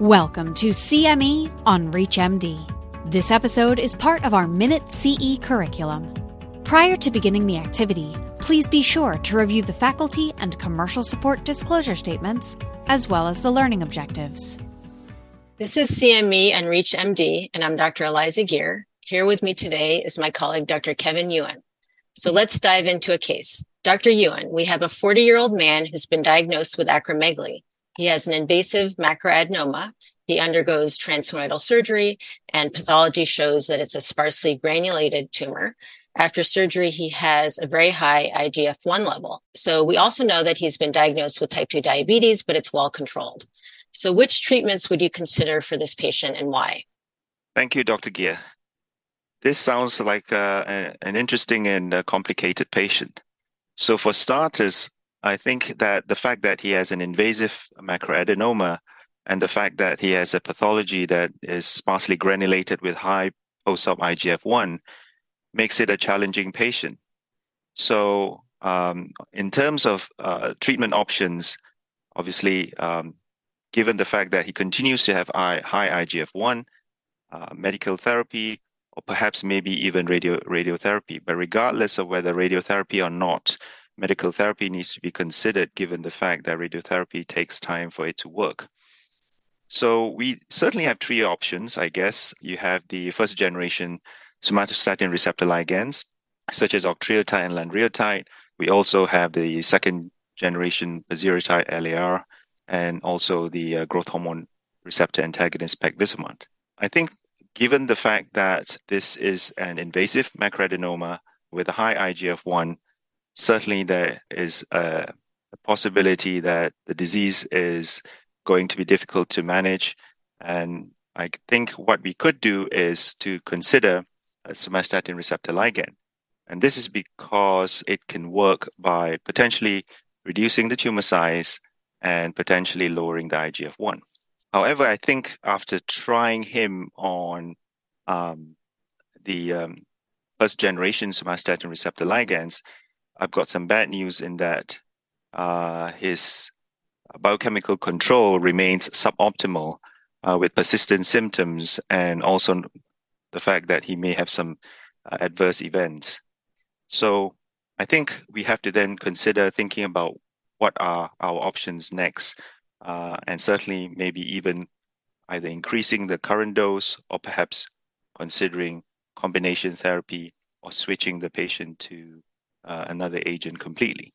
Welcome to CME on ReachMD. This episode is part of our Minute CE curriculum. Prior to beginning the activity, please be sure to review the faculty and commercial support disclosure statements, as well as the learning objectives. This is CME and ReachMD, and I'm Dr. Eliza Geer. Here with me today is my colleague, Dr. Kevin Yuen. So let's dive into a case. Dr. Yuen, we have a 40 year old man who's been diagnosed with acromegaly. He has an invasive macroadenoma. He undergoes transsphenoidal surgery, and pathology shows that it's a sparsely granulated tumor. After surgery, he has a very high IGF 1 level. So, we also know that he's been diagnosed with type 2 diabetes, but it's well controlled. So, which treatments would you consider for this patient and why? Thank you, Dr. Geer. This sounds like uh, an interesting and uh, complicated patient. So, for starters, I think that the fact that he has an invasive macroadenoma and the fact that he has a pathology that is sparsely granulated with high post-op IGF-1 makes it a challenging patient. So, um, in terms of uh, treatment options, obviously, um, given the fact that he continues to have high, high IGF-1, uh, medical therapy, or perhaps maybe even radio radiotherapy. But regardless of whether radiotherapy or not, medical therapy needs to be considered given the fact that radiotherapy takes time for it to work. So we certainly have three options, I guess. You have the first generation somatostatin receptor ligands, such as octreotide and lanreotide. We also have the second generation pasireotide LAR and also the uh, growth hormone receptor antagonist pegvisomant. I think given the fact that this is an invasive macroadenoma with a high IGF-1, certainly there is a, a possibility that the disease is going to be difficult to manage. And I think what we could do is to consider a somatostatin receptor ligand. And this is because it can work by potentially reducing the tumor size and potentially lowering the IGF 1. However, I think after trying him on um, the um, first generation somatostatin receptor ligands, I've got some bad news in that uh, his biochemical control remains suboptimal uh, with persistent symptoms and also the fact that he may have some uh, adverse events. So I think we have to then consider thinking about what are our options next, uh, and certainly maybe even either increasing the current dose or perhaps considering combination therapy or switching the patient to uh, another agent completely.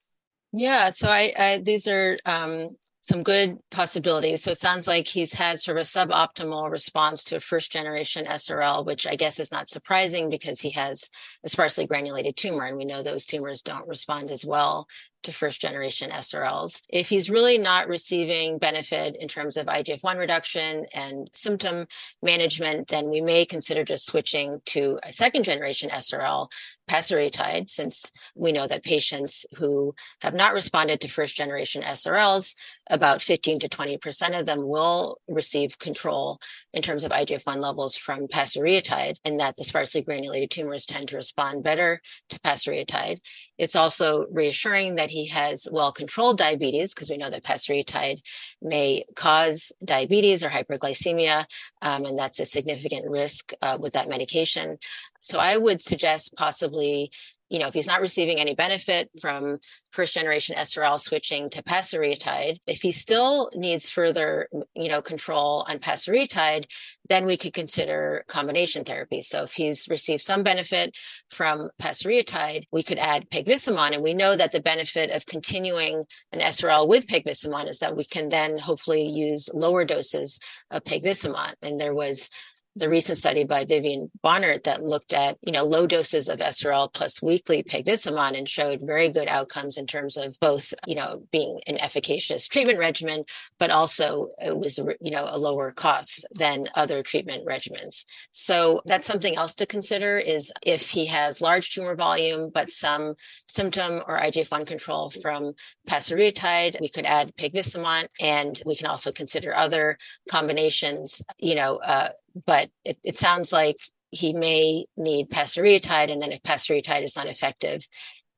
Yeah, so I, I these are um, some good possibilities. So it sounds like he's had sort of a suboptimal response to a first generation SRL, which I guess is not surprising because he has a sparsely granulated tumor. And we know those tumors don't respond as well to first generation SRLs. If he's really not receiving benefit in terms of IGF 1 reduction and symptom management, then we may consider just switching to a second generation SRL, pasireotide, since we know that patients who have not responded to first generation SRLs about 15 to 20% of them will receive control in terms of IGF-1 levels from pasireotide, and that the sparsely granulated tumors tend to respond better to pasireotide. It's also reassuring that he has well-controlled diabetes because we know that pasireotide may cause diabetes or hyperglycemia, um, and that's a significant risk uh, with that medication. So I would suggest possibly you know, if he's not receiving any benefit from first generation SRL switching to pasireotide, if he still needs further, you know, control on pasireotide, then we could consider combination therapy. So if he's received some benefit from pasireotide, we could add pegvisomant. And we know that the benefit of continuing an SRL with pegvisomant is that we can then hopefully use lower doses of pegvisomant. And there was the recent study by Vivien Bonert that looked at, you know, low doses of SRL plus weekly pegvisomant and showed very good outcomes in terms of both, you know, being an efficacious treatment regimen, but also it was, you know, a lower cost than other treatment regimens. So that's something else to consider is if he has large tumor volume, but some symptom or IGF-1 control from pasireotide, we could add pegvisomant and we can also consider other combinations, you know, uh, but it, it sounds like he may need pasireotide, and then if pasireotide is not effective,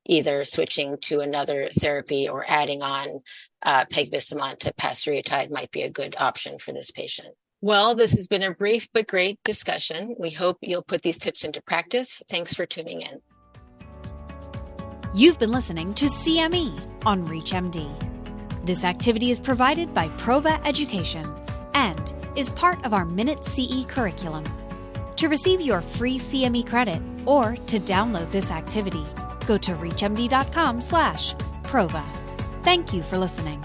either switching to another therapy or adding on uh, pegvisomant to pasireotide might be a good option for this patient. Well, this has been a brief but great discussion. We hope you'll put these tips into practice. Thanks for tuning in. You've been listening to CME on ReachMD. This activity is provided by Prova Education and is part of our Minute CE curriculum. To receive your free CME credit or to download this activity, go to reachmd.com/prova. Thank you for listening.